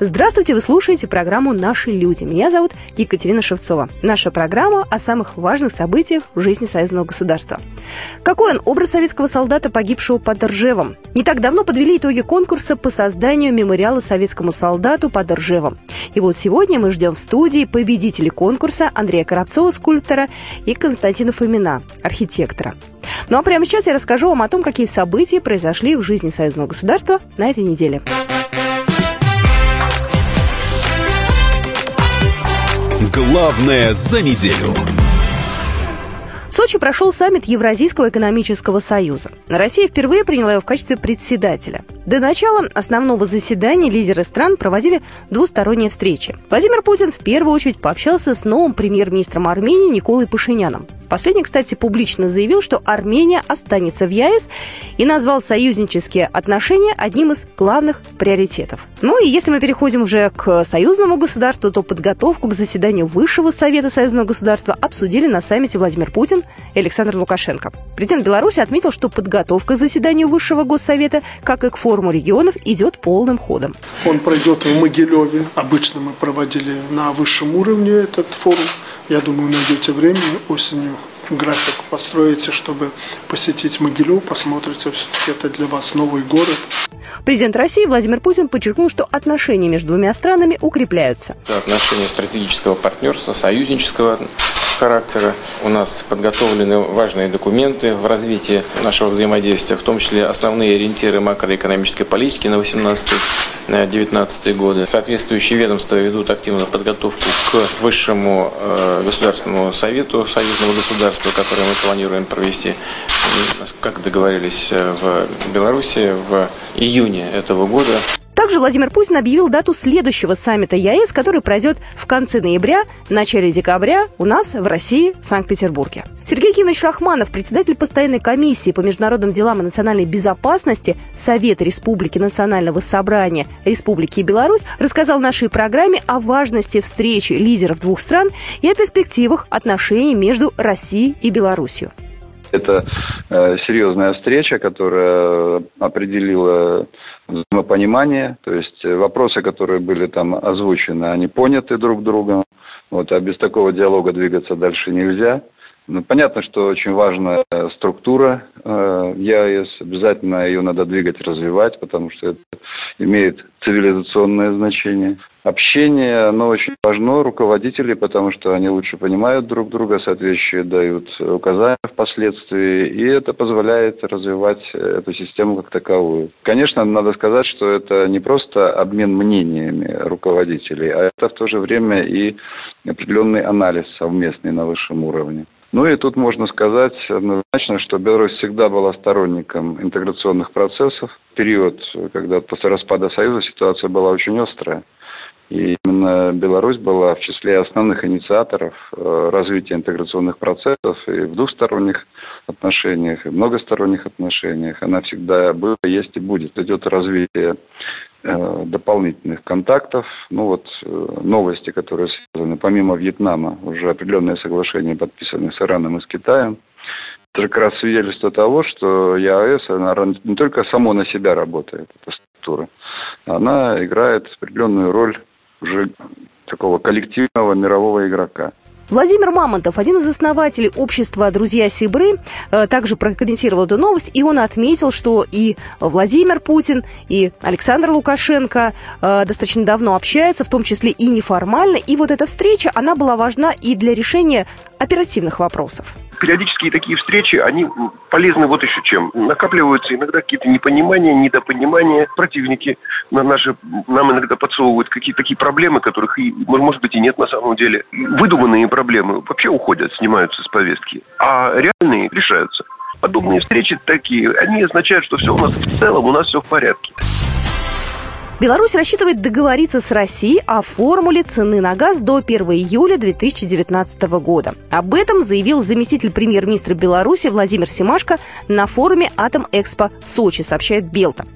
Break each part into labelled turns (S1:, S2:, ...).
S1: Здравствуйте, вы слушаете программу «Наши люди». Меня зовут Екатерина Шевцова. Наша программа о самых важных событиях в жизни союзного государства. Какой он образ советского солдата, погибшего под Ржевом? Не так давно подвели итоги конкурса по созданию мемориала советскому солдату под Ржевом. И вот сегодня мы ждем в студии победителей конкурса Андрея Коробцова, скульптора, и Константина Фомина, архитектора. Ну а прямо сейчас я расскажу вам о том, какие события произошли в жизни союзного государства на этой неделе.
S2: Главное за неделю.
S1: В Сочи прошел саммит Евразийского экономического союза. Россия впервые приняла его в качестве председателя. До начала основного заседания лидеры стран проводили двусторонние встречи. Владимир Путин в первую очередь пообщался с новым премьер-министром Армении Николой Пашиняном. Последний, кстати, публично заявил, что Армения останется в ЕС и назвал союзнические отношения одним из главных приоритетов. Ну и если мы переходим уже к союзному государству, то подготовку к заседанию Высшего Совета Союзного государства обсудили на саммите Владимир Путин и Александр Лукашенко. Президент Беларуси отметил, что подготовка к заседанию Высшего Госсовета, как и к форуму регионов, идет полным ходом.
S3: Он пройдет в Могилеве. Обычно мы проводили на высшем уровне этот форум. Я думаю, найдете время осенью график построите, чтобы посетить Могилев, посмотрите, все-таки это для вас новый город.
S1: Президент России Владимир Путин подчеркнул, что отношения между двумя странами укрепляются.
S4: Отношения стратегического партнерства, союзнического характера. У нас подготовлены важные документы в развитии нашего взаимодействия, в том числе основные ориентиры макроэкономической политики на 18-19 годы. Соответствующие ведомства ведут активную подготовку к высшему э, государственному совету союзного государства, который мы планируем провести, как договорились э, в Беларуси в июне этого года.
S1: Также Владимир Путин объявил дату следующего саммита ЕАЭС, который пройдет в конце ноября, начале декабря у нас в России, Санкт-Петербурге. Сергей Кимович Рахманов, председатель постоянной комиссии по международным делам и национальной безопасности Совета Республики Национального собрания Республики Беларусь, рассказал нашей программе о важности встречи лидеров двух стран и о перспективах отношений между Россией и Беларусью.
S5: Это э, серьезная встреча, которая определила взаимопонимание, то есть э, вопросы, которые были там озвучены, они поняты друг другом, вот, а без такого диалога двигаться дальше нельзя. Ну, понятно, что очень важна структура э, ЕАЭС, обязательно ее надо двигать, развивать, потому что это имеет цивилизационное значение. Общение, оно очень важно, руководители, потому что они лучше понимают друг друга, соответствующие дают указания впоследствии, и это позволяет развивать эту систему как таковую. Конечно, надо сказать, что это не просто обмен мнениями руководителей, а это в то же время и определенный анализ совместный на высшем уровне. Ну и тут можно сказать однозначно, что Беларусь всегда была сторонником интеграционных процессов. В период, когда после распада Союза ситуация была очень острая. И именно Беларусь была в числе основных инициаторов э, развития интеграционных процессов и в двухсторонних отношениях, и в многосторонних отношениях. Она всегда была, есть и будет. Идет развитие дополнительных контактов. Ну вот э, новости, которые связаны, помимо Вьетнама, уже определенные соглашения подписаны с Ираном и с Китаем. Это как раз свидетельство того, что ЕАЭС, она не только само на себя работает, эта структура, она играет определенную роль уже такого коллективного мирового игрока.
S1: Владимир Мамонтов, один из основателей общества «Друзья Сибры», э, также прокомментировал эту новость, и он отметил, что и Владимир Путин, и Александр Лукашенко э, достаточно давно общаются, в том числе и неформально, и вот эта встреча, она была важна и для решения оперативных вопросов
S6: периодические такие встречи, они полезны вот еще чем. Накапливаются иногда какие-то непонимания, недопонимания. Противники на наши, нам иногда подсовывают какие-то такие проблемы, которых, и, может быть, и нет на самом деле. Выдуманные проблемы вообще уходят, снимаются с повестки. А реальные решаются. Подобные встречи такие, они означают, что все у нас в целом, у нас все в порядке.
S1: Беларусь рассчитывает договориться с Россией о формуле цены на газ до 1 июля 2019 года. Об этом заявил заместитель премьер-министра Беларуси Владимир Семашко на форуме «Атом-Экспо» в Сочи, сообщает Белта.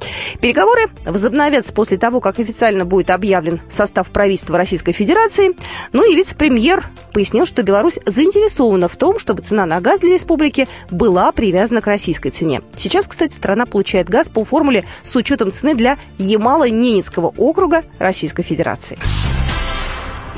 S1: Переговоры возобновятся после того, как официально будет объявлен состав правительства Российской Федерации. Ну и вице-премьер пояснил, что Беларусь заинтересована в том, чтобы цена на газ для республики была привязана к российской цене. Сейчас, кстати, страна получает газ по формуле с учетом цены для Ямало-Ненецкого Ленинского округа Российской Федерации.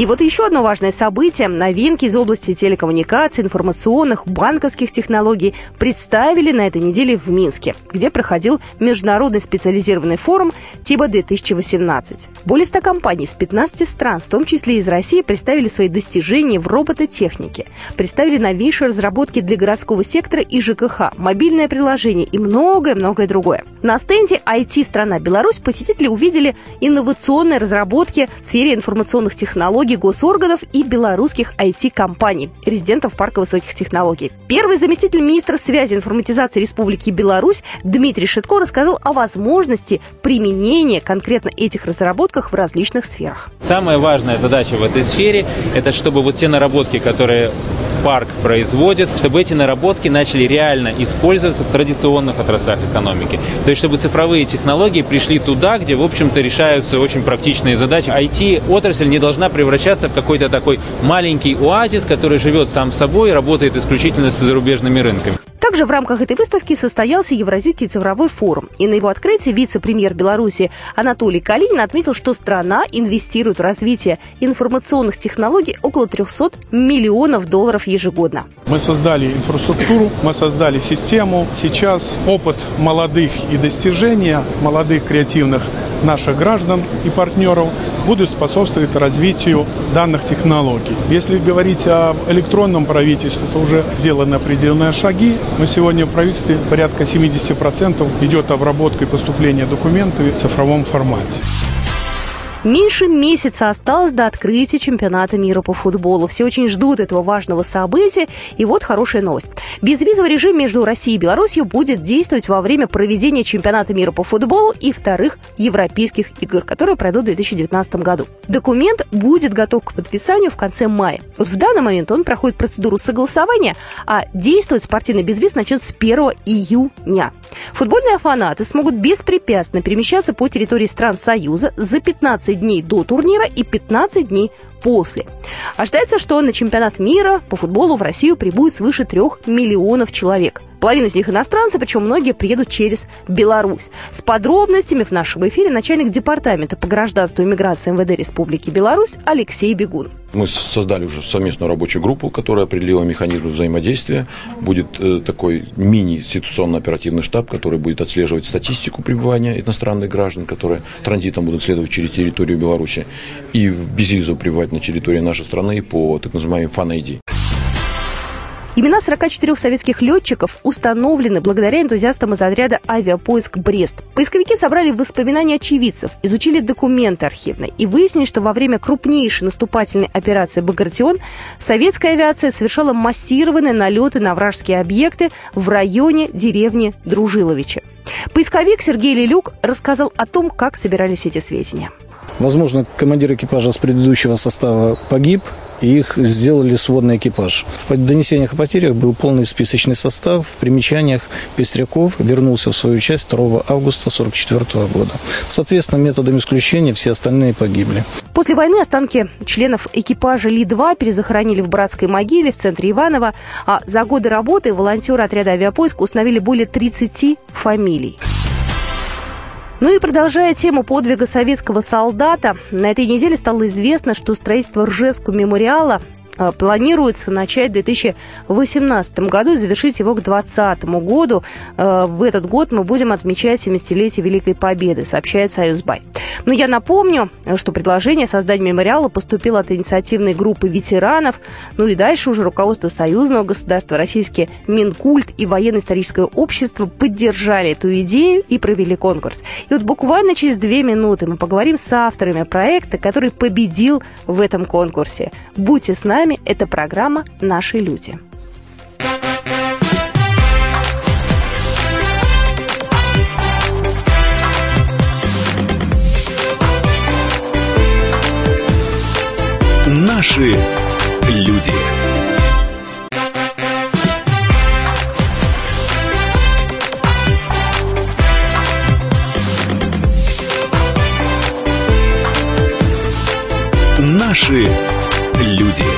S1: И вот еще одно важное событие. Новинки из области телекоммуникаций, информационных, банковских технологий представили на этой неделе в Минске, где проходил международный специализированный форум ТИБА-2018. Более 100 компаний с 15 стран, в том числе из России, представили свои достижения в робототехнике, представили новейшие разработки для городского сектора и ЖКХ, мобильное приложение и многое-многое другое. На стенде IT-страна Беларусь посетители увидели инновационные разработки в сфере информационных технологий технологий госорганов и белорусских IT-компаний, резидентов парка высоких технологий. Первый заместитель министра связи и информатизации Республики Беларусь Дмитрий Шитко рассказал о возможности применения конкретно этих разработках в различных сферах.
S7: Самая важная задача в этой сфере – это чтобы вот те наработки, которые парк производит, чтобы эти наработки начали реально использоваться в традиционных отраслях экономики. То есть, чтобы цифровые технологии пришли туда, где, в общем-то, решаются очень практичные задачи. IT-отрасль не должна превращаться в какой-то такой маленький оазис, который живет сам собой и работает исключительно с зарубежными рынками.
S1: Также в рамках этой выставки состоялся Евразийский цифровой форум. И на его открытии вице-премьер Беларуси Анатолий Калинин отметил, что страна инвестирует в развитие информационных технологий около 300 миллионов долларов ежегодно.
S8: Мы создали инфраструктуру, мы создали систему. Сейчас опыт молодых и достижения молодых креативных наших граждан и партнеров будут способствовать развитию данных технологий. Если говорить о электронном правительстве, то уже сделаны определенные шаги. Мы сегодня в правительстве порядка 70% идет обработка и поступление документов в цифровом формате.
S1: Меньше месяца осталось до открытия чемпионата мира по футболу. Все очень ждут этого важного события. И вот хорошая новость. Безвизовый режим между Россией и Беларусью будет действовать во время проведения чемпионата мира по футболу и вторых европейских игр, которые пройдут в 2019 году. Документ будет готов к подписанию в конце мая. Вот в данный момент он проходит процедуру согласования, а действовать спортивный безвиз начнет с 1 июня. Футбольные фанаты смогут беспрепятственно перемещаться по территории стран Союза за 15 15 дней до турнира и 15 дней после. Ожидается, что на чемпионат мира по футболу в Россию прибудет свыше трех миллионов человек. Половина из них иностранцы, причем многие приедут через Беларусь. С подробностями в нашем эфире начальник департамента по гражданству и миграции МВД Республики Беларусь Алексей Бегун.
S9: Мы создали уже совместную рабочую группу, которая определила механизм взаимодействия. Будет э, такой мини-ситуационно-оперативный штаб, который будет отслеживать статистику пребывания иностранных граждан, которые транзитом будут следовать через территорию Беларуси и в безвизу пребывать на территории нашей страны по так называемой фан-ID.
S1: Имена 44 советских летчиков установлены благодаря энтузиастам из отряда «Авиапоиск Брест». Поисковики собрали воспоминания очевидцев, изучили документы архивные и выяснили, что во время крупнейшей наступательной операции «Багратион» советская авиация совершала массированные налеты на вражеские объекты в районе деревни Дружиловичи. Поисковик Сергей Лилюк рассказал о том, как собирались эти сведения.
S10: Возможно, командир экипажа с предыдущего состава погиб, и их сделали сводный экипаж. В донесениях о потерях был полный списочный состав. В примечаниях Пестряков вернулся в свою часть 2 августа 1944 года. Соответственно, методом исключения все остальные погибли.
S1: После войны останки членов экипажа Ли-2 перезахоронили в братской могиле в центре Иваново, а за годы работы волонтеры отряда авиапоиска установили более 30 фамилий. Ну и продолжая тему подвига советского солдата, на этой неделе стало известно, что строительство Ржевского мемориала планируется начать в 2018 году и завершить его к 2020 году. Э, в этот год мы будем отмечать 70-летие Великой Победы, сообщает Союзбай. Но я напомню, что предложение создать мемориала поступило от инициативной группы ветеранов. Ну и дальше уже руководство союзного государства, российский Минкульт и военно-историческое общество поддержали эту идею и провели конкурс. И вот буквально через две минуты мы поговорим с авторами проекта, который победил в этом конкурсе. Будьте с нами вами это программа «Наши люди». Наши люди.
S2: Наши люди.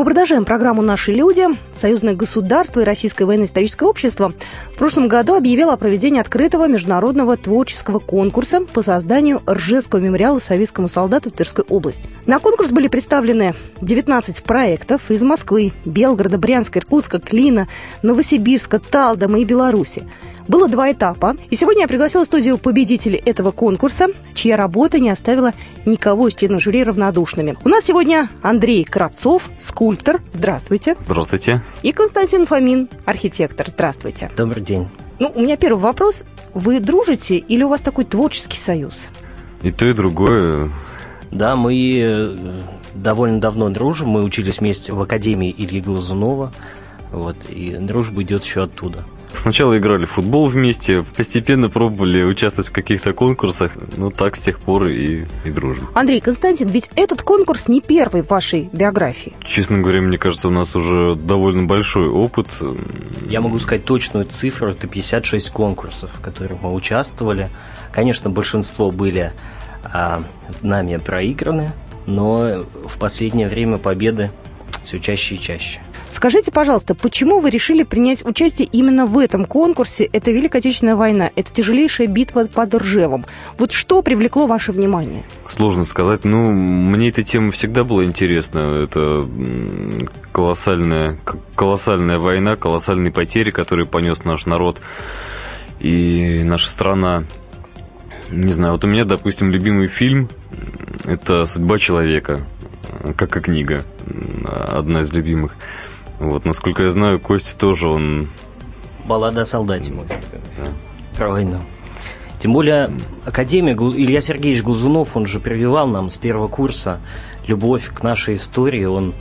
S1: Мы продолжаем программу «Наши люди». Союзное государство и Российское военно-историческое общество в прошлом году объявило о проведении открытого международного творческого конкурса по созданию Ржевского мемориала советскому солдату в Тверской области. На конкурс были представлены 19 проектов из Москвы, Белгорода, Брянска, Иркутска, Клина, Новосибирска, Талдома и Беларуси. Было два этапа. И сегодня я пригласила в студию победителей этого конкурса, чья работа не оставила никого из членов жюри равнодушными. У нас сегодня Андрей Кравцов, скульптор. Здравствуйте.
S11: Здравствуйте.
S1: И Константин Фомин, архитектор. Здравствуйте.
S12: Добрый день.
S1: Ну, у меня первый вопрос. Вы дружите или у вас такой творческий союз?
S11: И то, и другое.
S12: Да, мы э, довольно давно дружим. Мы учились вместе в Академии Ильи Глазунова. Вот, и дружба идет еще оттуда.
S11: Сначала играли в футбол вместе, постепенно пробовали участвовать в каких-то конкурсах, ну так с тех пор и, и дружим.
S1: Андрей Константин, ведь этот конкурс не первый в вашей биографии.
S11: Честно говоря, мне кажется, у нас уже довольно большой опыт.
S12: Я могу сказать точную цифру, это 56 конкурсов, в которых мы участвовали. Конечно, большинство были а, нами проиграны, но в последнее время победы все чаще и чаще.
S1: Скажите, пожалуйста, почему вы решили принять участие именно в этом конкурсе? Это Великая Отечественная война, это тяжелейшая битва под Ржевом. Вот что привлекло ваше внимание?
S11: Сложно сказать. Ну, мне эта тема всегда была интересна. Это колоссальная, колоссальная война, колоссальные потери, которые понес наш народ и наша страна. Не знаю, вот у меня, допустим, любимый фильм – это «Судьба человека», как и книга, одна из любимых. Вот, насколько я знаю, Костя тоже он...
S12: Баллада о солдате мой. Да. Про войну. Тем более, Академия, Илья Сергеевич Глазунов, он же прививал нам с первого курса любовь к нашей истории. Он,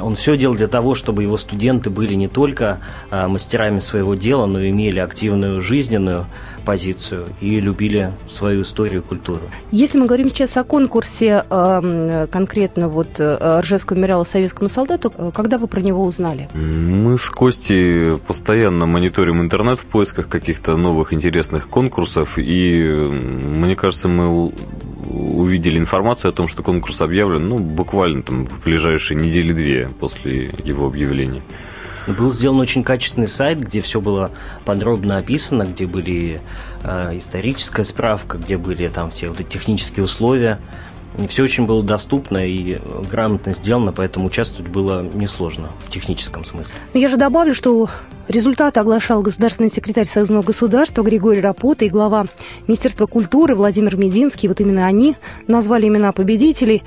S12: он все делал для того, чтобы его студенты были не только а, мастерами своего дела, но и имели активную жизненную позицию и любили свою историю и культуру.
S1: Если мы говорим сейчас о конкурсе э, конкретно вот э, Ржевского мемориала советскому солдату, э, когда вы про него узнали?
S11: Мы с Костей постоянно мониторим интернет в поисках каких-то новых интересных конкурсов, и мне кажется, мы увидели информацию о том, что конкурс объявлен, ну, буквально там в ближайшие недели-две после его объявления.
S12: Был сделан очень качественный сайт, где все было подробно описано, где были э, историческая справка, где были там все вот эти технические условия. И все очень было доступно и грамотно сделано, поэтому участвовать было несложно в техническом смысле.
S1: Но я же добавлю, что результаты оглашал государственный секретарь Союзного государства Григорий Рапота и глава Министерства культуры Владимир Мединский. Вот именно они назвали имена победителей.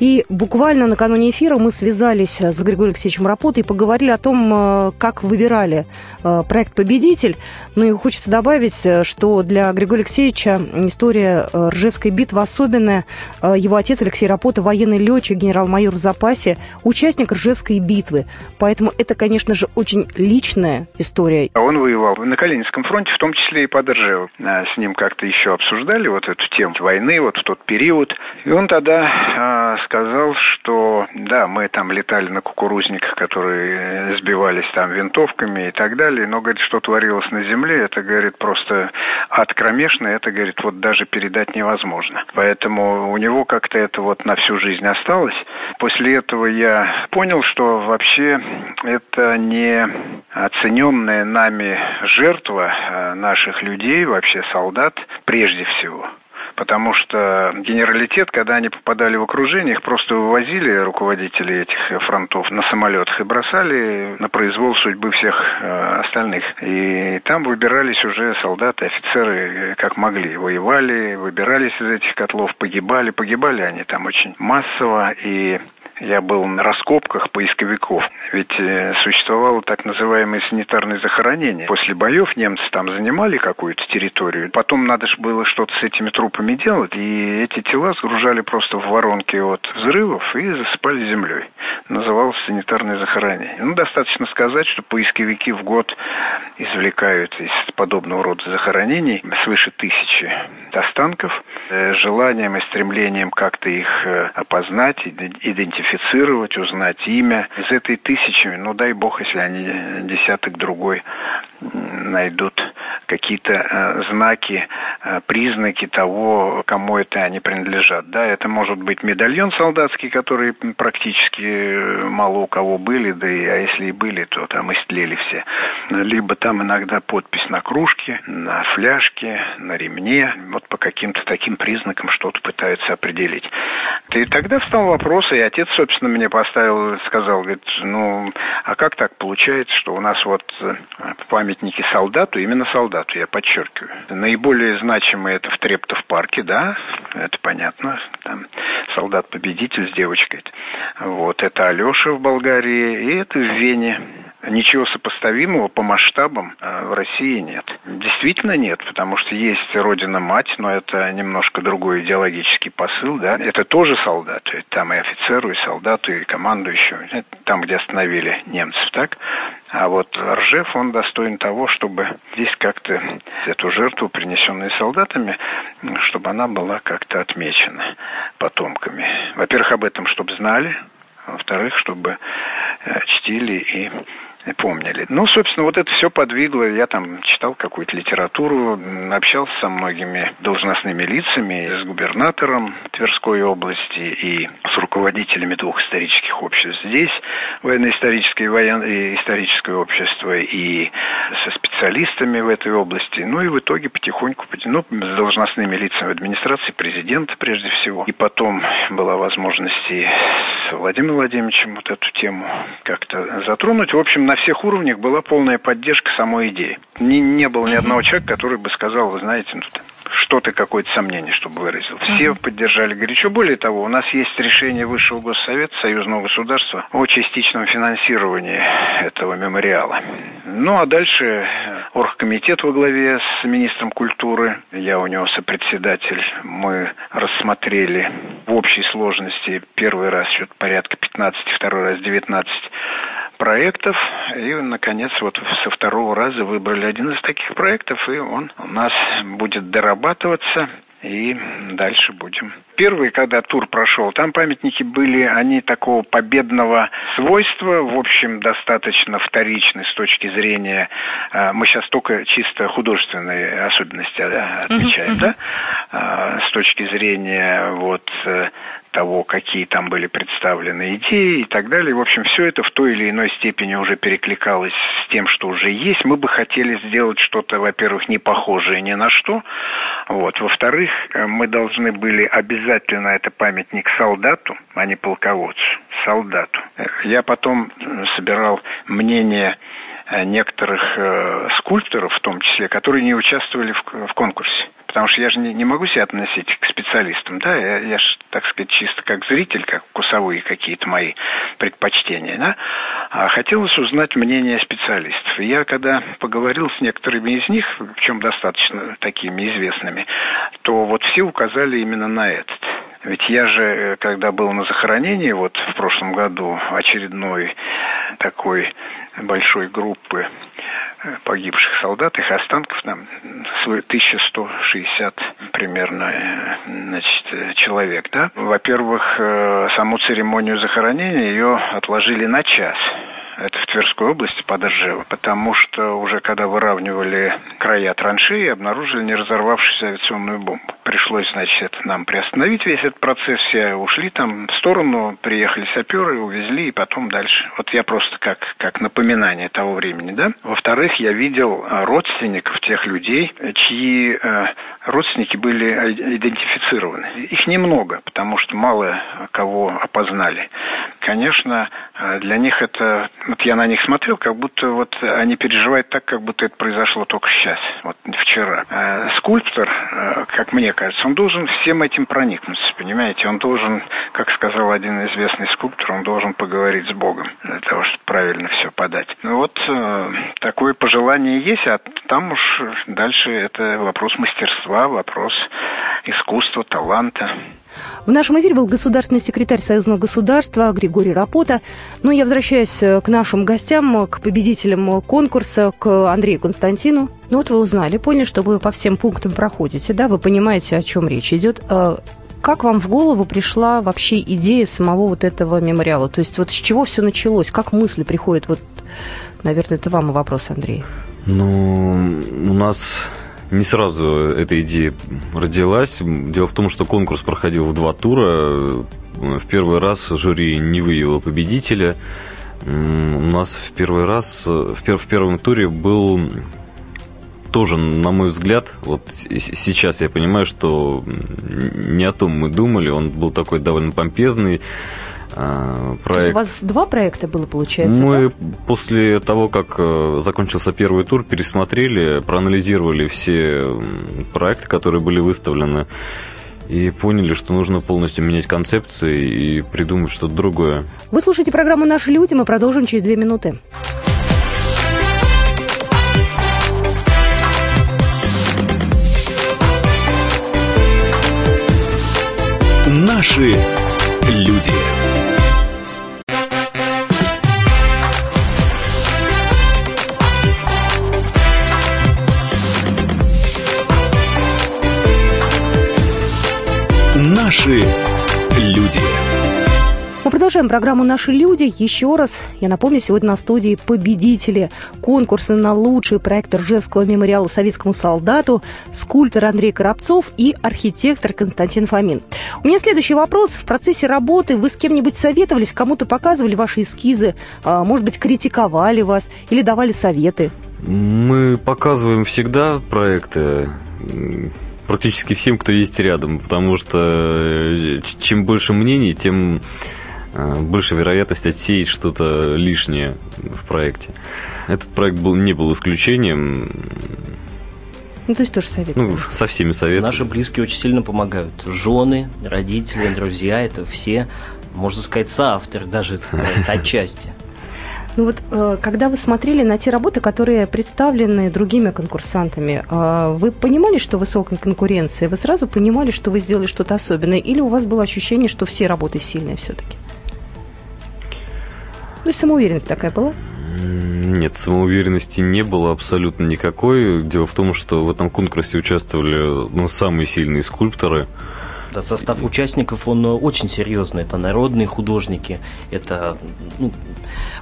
S1: И буквально накануне эфира мы связались с Григорием Алексеевичем Рапотой и поговорили о том, э, как выбирали э, проект «Победитель». Ну и хочется добавить, э, что для Григория Алексеевича история Ржевской битвы особенная. Его отец Алексей Рапота, военный летчик, генерал-майор в запасе, участник Ржевской битвы. Поэтому это, конечно же, очень личная история.
S13: Он воевал на Калининском фронте, в том числе и под Ржевом. С ним как-то еще обсуждали вот эту тему войны, вот в тот период. И он тогда сказал, что да, мы там летали на кукурузниках, которые сбивались там винтовками и так далее, но, говорит, что творилось на земле, это, говорит, просто ад кромешный, это, говорит, вот даже передать невозможно. Поэтому у него как-то это вот на всю жизнь осталось. После этого я понял, что вообще это не оцененная нами жертва а наших людей, вообще солдат, прежде всего – потому что генералитет, когда они попадали в окружение, их просто вывозили руководители этих фронтов на самолетах и бросали на произвол судьбы всех э, остальных. И там выбирались уже солдаты, офицеры э, как могли. Воевали, выбирались из этих котлов, погибали. Погибали они там очень массово и я был на раскопках поисковиков. Ведь э, существовало так называемое санитарное захоронение. После боев немцы там занимали какую-то территорию. Потом надо же было что-то с этими трупами делать. И эти тела сгружали просто в воронки от взрывов и засыпали землей. Называлось санитарное захоронение. Ну, достаточно сказать, что поисковики в год извлекают из подобного рода захоронений свыше тысячи останков. Э, желанием и стремлением как-то их э, опознать, идентифицировать идентифицировать, узнать имя. Из этой тысячи, ну дай бог, если они десяток другой найдут какие-то э, знаки э, признаки того, кому это они принадлежат. Да, это может быть медальон солдатский, который практически мало у кого были, да и а если и были, то там истлели все. Либо там иногда подпись на кружке, на фляжке, на ремне, вот по каким-то таким признакам что-то пытаются определить. И тогда встал вопрос, и отец, собственно, мне поставил, сказал, говорит, ну, а как так получается, что у нас вот э, памятники солдату, именно солдату, я подчеркиваю. Наиболее значимые это в Трептов парке, да, это понятно, там солдат-победитель с девочкой. Вот, это Алеша в Болгарии, и это в Вене. Ничего сопоставимого по масштабам э, в России нет. Действительно нет, потому что есть Родина-мать, но это немножко другой идеологический посыл, да. Это тоже солдаты, там и офицеру, и солдату, и командующему, там, где остановили немцев, так. А вот Ржев, он достоин того, чтобы здесь как-то эту жертву, принесенную солдатами, чтобы она была как-то отмечена потомками. Во-первых, об этом, чтобы знали, во-вторых, чтобы э, чтили и помнили. Ну, собственно, вот это все подвигло. Я там читал какую-то литературу, общался со многими должностными лицами, с губернатором Тверской области и с руководителями двух исторических обществ здесь, военно-историческое и военно-историческое общество, и со специалистами в этой области. Ну и в итоге потихоньку, ну, с должностными лицами администрации, президента прежде всего. И потом была возможность и с Владимиром Владимировичем вот эту тему как-то затронуть. В общем, на всех уровнях была полная поддержка самой идеи. Не, не было ни одного человека, который бы сказал, вы знаете, ну, что-то, какое-то сомнение, чтобы выразил. Все uh-huh. поддержали горячо. Более того, у нас есть решение Высшего Госсовета Союзного государства о частичном финансировании этого мемориала. Ну, а дальше оргкомитет во главе с министром культуры, я у него сопредседатель, мы рассмотрели в общей сложности первый раз что-то порядка 15, второй раз 19 проектов. И, наконец, вот со второго раза выбрали один из таких проектов, и он у нас будет дорабатываться и дальше будем. Первый, когда тур прошел, там памятники были, они такого победного свойства, в общем, достаточно вторичны с точки зрения, а, мы сейчас только чисто художественные особенности а, отмечаем, uh-huh, uh-huh. да, а, с точки зрения вот э, того, какие там были представлены идеи и так далее. В общем, все это в той или иной степени уже перекликалось с тем, что уже есть. Мы бы хотели сделать что-то, во-первых, не похожее ни на что. Вот. Во-вторых, э, мы должны были обязательно, это памятник солдату, а не полководцу, солдату. Я потом собирал мнение э, некоторых э, скульпторов, в том числе, которые не участвовали в, в конкурсе. Потому что я же не, не могу себя относить к специалистам, да, я, я же, так сказать, чисто как зритель, как вкусовые какие-то мои предпочтения, да. А хотелось узнать мнение специалистов. И я когда поговорил с некоторыми из них, в чем достаточно такими известными, то вот все указали именно на этот. Ведь я же, э, когда был на захоронении, вот в прошлом году, очередной такой большой группы погибших солдат, их останков там 1160 примерно значит, человек. Да? Во-первых, э, саму церемонию захоронения ее отложили на час это в Тверской области под Ржево, потому что уже когда выравнивали края траншеи, обнаружили не разорвавшуюся авиационную бомбу. Пришлось, значит, нам приостановить весь этот процесс, все ушли там в сторону, приехали саперы, увезли и потом дальше. Вот я просто как, как напоминание того времени, да. Во-вторых, я видел а, родственников тех людей, чьи э, родственники были идентифицированы. Их немного, потому что мало кого опознали. Конечно, э, для них это вот я на них смотрел, как будто вот они переживают так, как будто это произошло только сейчас, вот вчера. А скульптор, э, как мне кажется, он должен всем этим проникнуться, понимаете? Он должен, как сказал один известный скульптор, он должен поговорить с Богом для того, чтобы правильно все подать. Ну вот э, такое пожелание есть, а там уж дальше это вопрос мастерства, вопрос искусства, таланта.
S1: В нашем эфире был государственный секретарь Союзного государства Григорий Рапота. Ну, я возвращаюсь к нашим гостям, к победителям конкурса, к Андрею Константину. Ну, вот вы узнали, поняли, что вы по всем пунктам проходите, да? Вы понимаете, о чем речь идет. Как вам в голову пришла вообще идея самого вот этого мемориала? То есть вот с чего все началось? Как мысли приходят? Вот, наверное, это вам вопрос, Андрей.
S11: Ну, у нас не сразу эта идея родилась. Дело в том, что конкурс проходил в два тура. В первый раз жюри не выявило победителя. У нас в первый раз, в, пер, в первом туре был тоже, на мой взгляд, вот сейчас я понимаю, что не о том мы думали. Он был такой довольно помпезный
S1: проект. То есть у вас два проекта было, получается?
S11: Мы да? после того, как э, закончился первый тур, пересмотрели, проанализировали все проекты, которые были выставлены, и поняли, что нужно полностью менять концепции и придумать что-то другое.
S1: Вы слушаете программу «Наши люди», мы продолжим через две минуты.
S2: Наши люди. Наши люди.
S1: Мы продолжаем программу «Наши люди». Еще раз, я напомню, сегодня на студии победители конкурса на лучший проект Ржевского мемориала советскому солдату, скульптор Андрей Коробцов и архитектор Константин Фомин. У меня следующий вопрос. В процессе работы вы с кем-нибудь советовались, кому-то показывали ваши эскизы, а, может быть, критиковали вас или давали советы?
S11: Мы показываем всегда проекты практически всем, кто есть рядом, потому что э, чем больше мнений, тем э, больше вероятность отсеять что-то лишнее в проекте. Этот проект был, не был исключением.
S1: Ну, то есть тоже советую.
S11: Ну, со всеми советую.
S12: Наши близкие очень сильно помогают. Жены, родители, друзья, это все, можно сказать, соавторы даже это отчасти.
S1: Ну вот, э, когда вы смотрели на те работы, которые представлены другими конкурсантами, э, вы понимали, что высокая конкуренция? Вы сразу понимали, что вы сделали что-то особенное? Или у вас было ощущение, что все работы сильные все-таки? Есть самоуверенность такая была?
S11: Нет, самоуверенности не было абсолютно никакой. Дело в том, что в этом конкурсе участвовали ну, самые сильные скульпторы –
S12: да, состав участников, он очень серьезный. Это народные художники, это ну,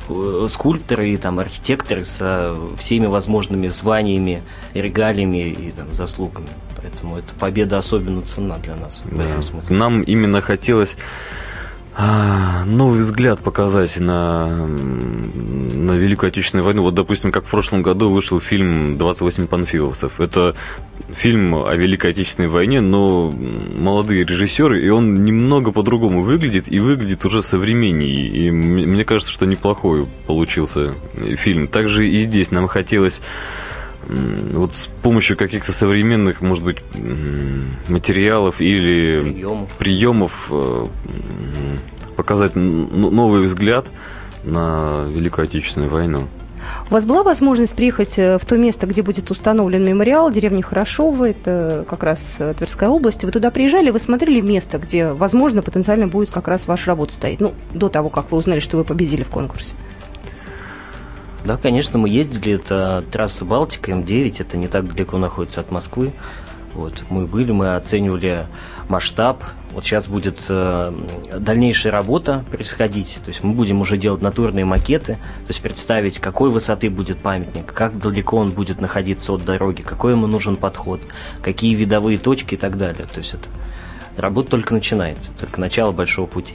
S12: э, скульпторы и там, архитекторы со всеми возможными званиями, регалиями и там, заслугами. Поэтому эта победа особенно ценна для нас.
S11: Да. Нам именно хотелось а, новый взгляд показать на, на Великую Отечественную войну. Вот, допустим, как в прошлом году вышел фильм «28 панфиловцев». Это фильм о Великой Отечественной войне, но молодые режиссеры, и он немного по-другому выглядит, и выглядит уже современнее. И мне кажется, что неплохой получился фильм. Также и здесь нам хотелось вот с помощью каких-то современных, может быть, материалов или приемов, приемов э, показать новый взгляд на Великую Отечественную войну.
S1: У вас была возможность приехать э, в то место, где будет установлен мемориал, деревня Хорошова, это как раз э, Тверская область. Вы туда приезжали, вы смотрели место, где, возможно, потенциально будет как раз ваша работа стоять, ну, до того, как вы узнали, что вы победили в конкурсе?
S12: Да, конечно, мы ездили, это трасса Балтика, М9, это не так далеко находится от Москвы. Вот, мы были, мы оценивали масштаб. Вот сейчас будет э, дальнейшая работа происходить. То есть мы будем уже делать натурные макеты, то есть представить, какой высоты будет памятник, как далеко он будет находиться от дороги, какой ему нужен подход, какие видовые точки и так далее. То есть это работа только начинается, только начало большого пути.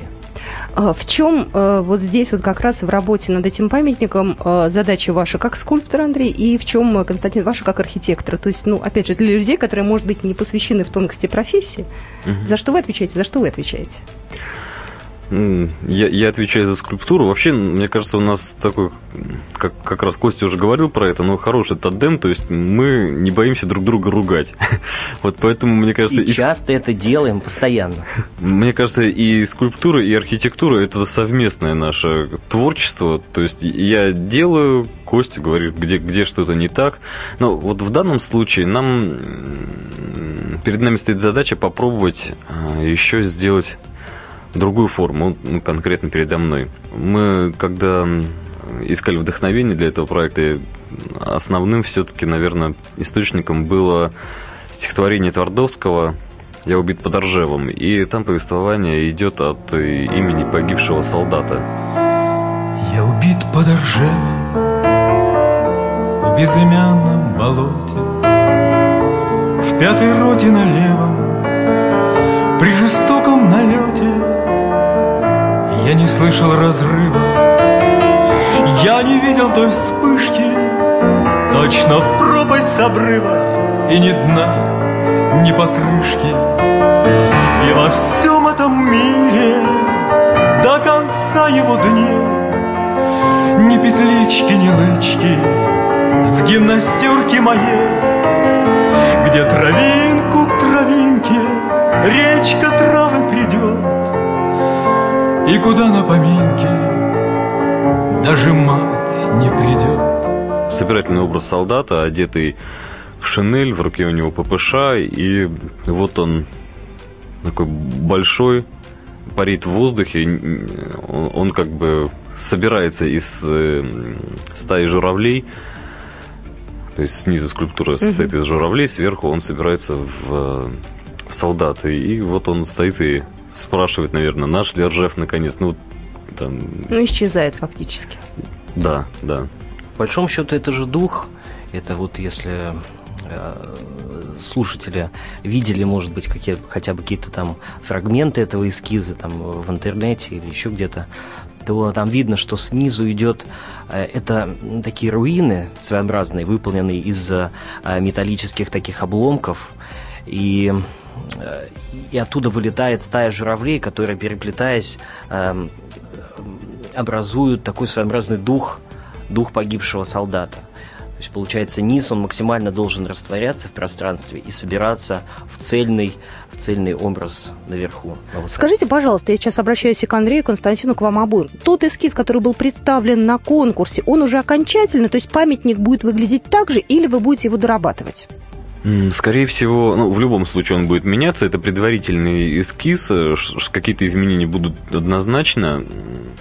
S1: А, в чем э, вот здесь вот как раз в работе над этим памятником э, задача ваша как скульптор, Андрей, и в чем, Константин, ваша как архитектор? То есть, ну, опять же, для людей, которые, может быть, не посвящены в тонкости профессии, угу. за что вы отвечаете, за что вы отвечаете?
S11: Я, я отвечаю за скульптуру. Вообще, мне кажется, у нас такой, как, как раз Костя уже говорил про это, но хороший тандем, то есть мы не боимся друг друга ругать. Вот поэтому, мне кажется...
S12: И, и часто это делаем, постоянно.
S11: Мне кажется, и скульптура, и архитектура – это совместное наше творчество. То есть я делаю, Костя говорит, где, где что-то не так. Но вот в данном случае нам перед нами стоит задача попробовать а, еще сделать другую форму, ну, конкретно передо мной. Мы, когда искали вдохновение для этого проекта, основным все-таки, наверное, источником было стихотворение Твардовского «Я убит под Ржевом», и там повествование идет от имени погибшего солдата.
S14: Я убит под Ржевом в безымянном болоте, пятой роте налево При жестоком налете Я не слышал разрыва. Я не видел той вспышки. Точно в пропасть с обрыва. И ни дна, ни покрышки. И во всем этом мире До конца его дней Ни петлички, ни лычки С гимнастерки моей где травинку к травинке Речка травы придет И куда на поминки Даже мать не придет?
S11: Собирательный образ солдата, одетый в шинель, в руке у него ППШ, и вот он такой большой, парит в воздухе, он, он как бы собирается из э, стаи журавлей, то есть снизу скульптура состоит из журавлей, сверху он собирается в, в солдаты. И вот он стоит и спрашивает, наверное, наш ли Ржев наконец. Ну, там...
S1: ну, исчезает фактически.
S11: Да, да.
S12: По большому счету это же дух. Это вот если э, слушатели видели, может быть, какие, хотя бы какие-то там фрагменты этого эскиза там в интернете или еще где-то, то там видно, что снизу идет э, это такие руины своеобразные, выполненные из э, металлических таких обломков, и, и оттуда вылетает стая журавлей, которые, переплетаясь, эм, образуют такой своеобразный дух, дух погибшего солдата есть, получается, низ, он максимально должен растворяться в пространстве и собираться в цельный, в цельный образ наверху.
S1: На Скажите, пожалуйста, я сейчас обращаюсь и к Андрею, и Константину, к вам обоим. Тот эскиз, который был представлен на конкурсе, он уже окончательный, то есть памятник будет выглядеть так же, или вы будете его дорабатывать?
S11: Скорее всего, ну, в любом случае он будет меняться. Это предварительный эскиз, э, какие-то изменения будут однозначно.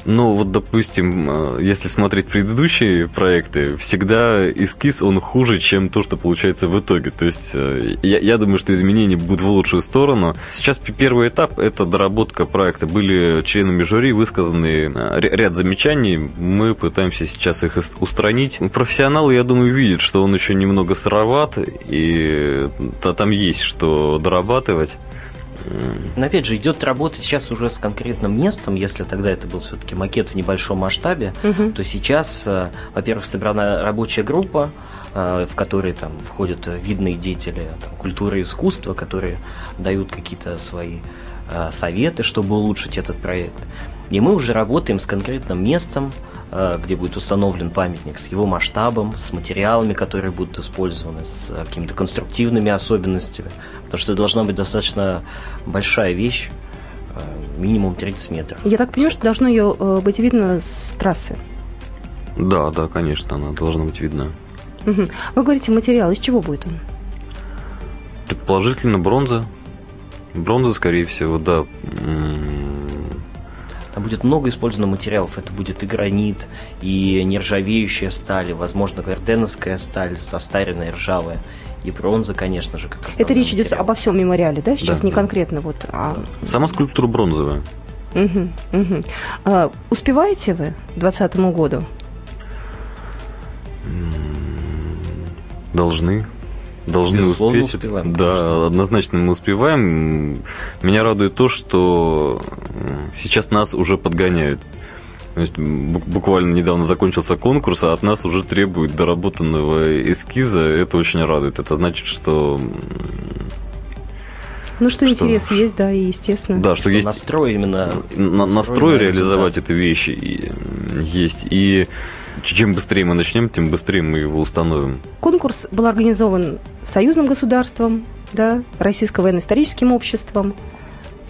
S11: Но вот, допустим, э, если смотреть предыдущие проекты, всегда эскиз, он хуже, чем то, что получается в итоге. То есть э, я, я думаю, что изменения будут в лучшую сторону. Сейчас первый этап – это доработка проекта. Были членами жюри высказаны ряд замечаний. Мы пытаемся сейчас их устранить. Профессионалы, я думаю, видят, что он еще немного сыроват, и то там есть что дорабатывать.
S12: Но опять же, идет работа сейчас уже с конкретным местом. Если тогда это был все-таки макет в небольшом масштабе, угу. то сейчас, э, во-первых, собрана рабочая группа, э, в которой там входят видные деятели там, культуры и искусства, которые дают какие-то свои э, советы, чтобы улучшить этот проект. И мы уже работаем с конкретным местом, где будет установлен памятник с его масштабом, с материалами, которые будут использованы, с э, какими-то конструктивными особенностями. Потому что это должна быть достаточно большая вещь, э, минимум 30 метров.
S1: Я так понимаю, что должно ее быть видно с трассы.
S11: Да, да, конечно, она должна быть видна.
S1: Угу. Вы говорите, материал, из чего будет он?
S11: Предположительно, бронза. Бронза, скорее всего, да.
S12: Там будет много использовано материалов. Это будет и гранит, и нержавеющая сталь, возможно, гарденовская сталь, состаренная, ржавая. И бронза, конечно же, как
S1: Это речь материал. идет обо всем мемориале, да? Сейчас да, не да. конкретно вот. А...
S11: Сама скульптура бронзовая.
S1: Угу, угу. А, успеваете вы к 2020 году?
S11: Должны должны Безусловно, успеть.
S12: Успеваем,
S11: да, конечно. однозначно мы успеваем. Меня радует то, что сейчас нас уже подгоняют. То есть буквально недавно закончился конкурс, а от нас уже требуют доработанного эскиза. Это очень радует. Это значит, что
S1: ну, что, что интерес есть, да, и естественно.
S11: Да, что, что есть
S12: настрой именно.
S11: На, настрой реализовать эту вещь и, есть. И чем быстрее мы начнем, тем быстрее мы его установим.
S1: Конкурс был организован союзным государством, да, Российским военно-историческим обществом.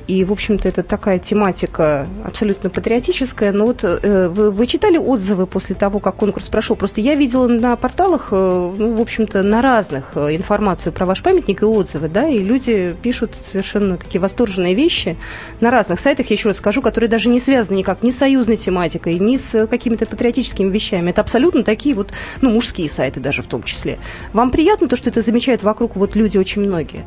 S1: И, в общем-то, это такая тематика абсолютно патриотическая. Но вот э, вы, вы читали отзывы после того, как конкурс прошел? Просто я видела на порталах, э, ну, в общем-то, на разных э, информацию про ваш памятник и отзывы, да, и люди пишут совершенно такие восторженные вещи на разных сайтах, я еще раз скажу, которые даже не связаны никак ни с союзной тематикой, ни с какими-то патриотическими вещами. Это абсолютно такие вот, ну, мужские сайты даже в том числе. Вам приятно то, что это замечают вокруг вот люди очень многие?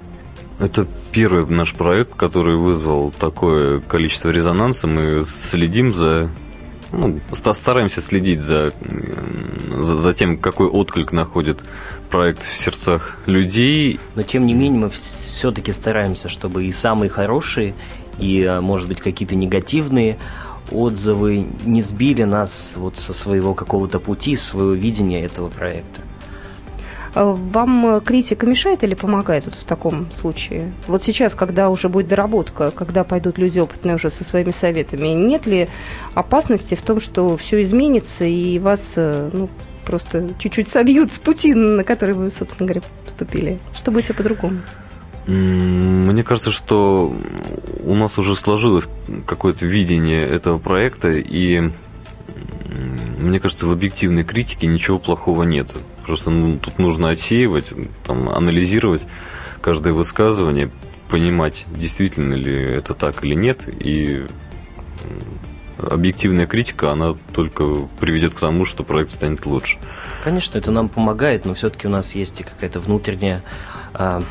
S11: Это первый наш проект, который вызвал такое количество резонанса. Мы следим за ну, стараемся следить за, за, за тем, какой отклик находит проект в сердцах людей.
S12: Но тем не менее мы все-таки стараемся, чтобы и самые хорошие, и, э, может быть, какие-то негативные отзывы не сбили нас вот со своего какого-то пути, своего видения этого проекта.
S1: А вам критика мешает или помогает вот в таком случае? Вот сейчас, когда уже будет доработка, когда пойдут люди опытные уже со своими советами, нет ли опасности в том, что все изменится и вас э, ну, просто чуть-чуть собьют с пути, на который вы, собственно говоря, поступили? Что будет все по-другому?
S11: Мне кажется, что у нас уже сложилось какое-то видение этого проекта, и мне кажется, в объективной критике ничего плохого нет. Просто ну, тут нужно отсеивать, там, анализировать каждое высказывание, понимать, действительно ли это так или нет, и объективная критика, она только приведет к тому, что проект станет лучше.
S12: Конечно, это нам помогает, но все-таки у нас есть и какая-то внутренняя э,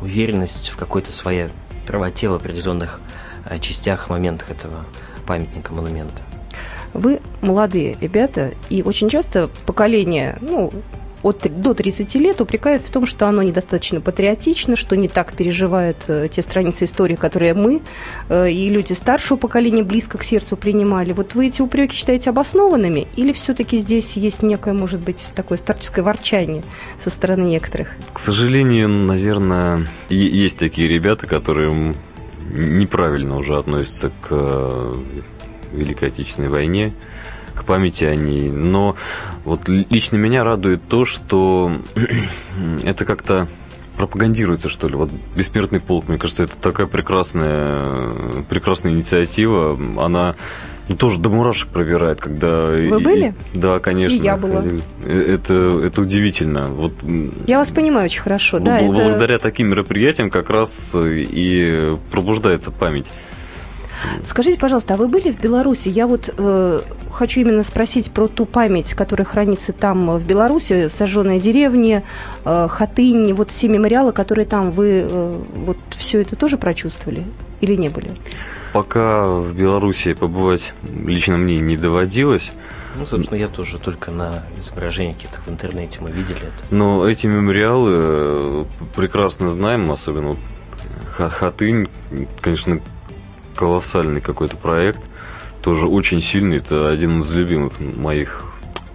S12: уверенность в какой-то своей правоте в определенных э, частях, моментах этого памятника, монумента.
S1: Вы молодые ребята, и очень часто поколение, ну, от, до 30 лет упрекают в том, что оно недостаточно патриотично, что не так переживает э, те страницы истории, которые мы э, и люди старшего поколения близко к сердцу принимали. Вот вы эти упреки считаете обоснованными или все-таки здесь есть некое, может быть, такое старческое ворчание со стороны некоторых?
S11: К сожалению, наверное, есть такие ребята, которые неправильно уже относятся к э, Великой Отечественной войне, к памяти о ней. Но вот лично меня радует то, что это как-то пропагандируется, что ли. Вот «Бессмертный полк», мне кажется, это такая прекрасная, прекрасная инициатива. Она ну, тоже до мурашек пробирает, когда...
S1: Вы были?
S11: И, да, конечно.
S1: И я была.
S11: Э, это, это удивительно. Вот,
S1: я вас понимаю очень хорошо, да.
S11: Благодаря
S1: это...
S11: таким мероприятиям как раз и пробуждается память.
S1: Скажите, пожалуйста, а вы были в Беларуси? Я вот э, хочу именно спросить про ту память, которая хранится там в Беларуси, сожженные деревни, э, Хатынь, вот все мемориалы, которые там. Вы э, вот все это тоже прочувствовали или не были?
S11: Пока в Беларуси побывать лично мне не доводилось.
S12: Ну, собственно, я тоже только на изображениях каких-то в интернете мы видели это.
S11: Но эти мемориалы э, прекрасно знаем, особенно Хатынь, конечно, колоссальный какой-то проект, тоже очень сильный, это один из любимых моих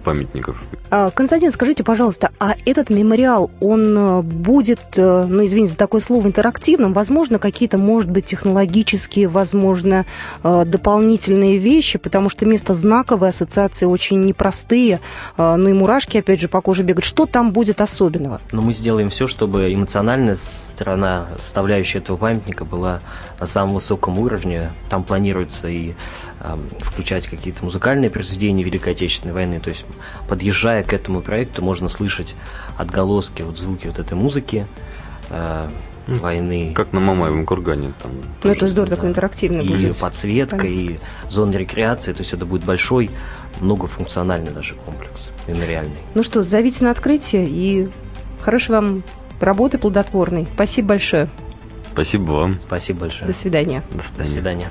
S11: памятников.
S1: А, Константин, скажите, пожалуйста, а этот мемориал, он э, будет, э, ну, извините за такое слово, интерактивным? Возможно, какие-то, может быть, технологические, возможно, э, дополнительные вещи, потому что место знаковое, ассоциации очень непростые, ну и мурашки, опять же, по коже бегают. Что там будет особенного?
S12: Ну, мы сделаем все, чтобы эмоциональная сторона, составляющая этого памятника была на самом высоком уровне. Там планируется и э, включать какие-то музыкальные произведения Великой Отечественной войны, то есть подъезжая к этому проекту, можно слышать отголоски, вот звуки вот этой музыки, э, войны.
S11: Как на Мамаевом кургане. Там,
S1: ну, это здорово, да. такой интерактивный
S12: и
S1: будет.
S12: И подсветка, Понятно. и зона рекреации, то есть это будет большой, многофункциональный даже комплекс, мемориальный.
S1: Ну что, зовите на открытие и хорошей вам работы плодотворной. Спасибо большое.
S11: Спасибо вам.
S12: Спасибо большое.
S1: До свидания.
S12: До свидания. До свидания.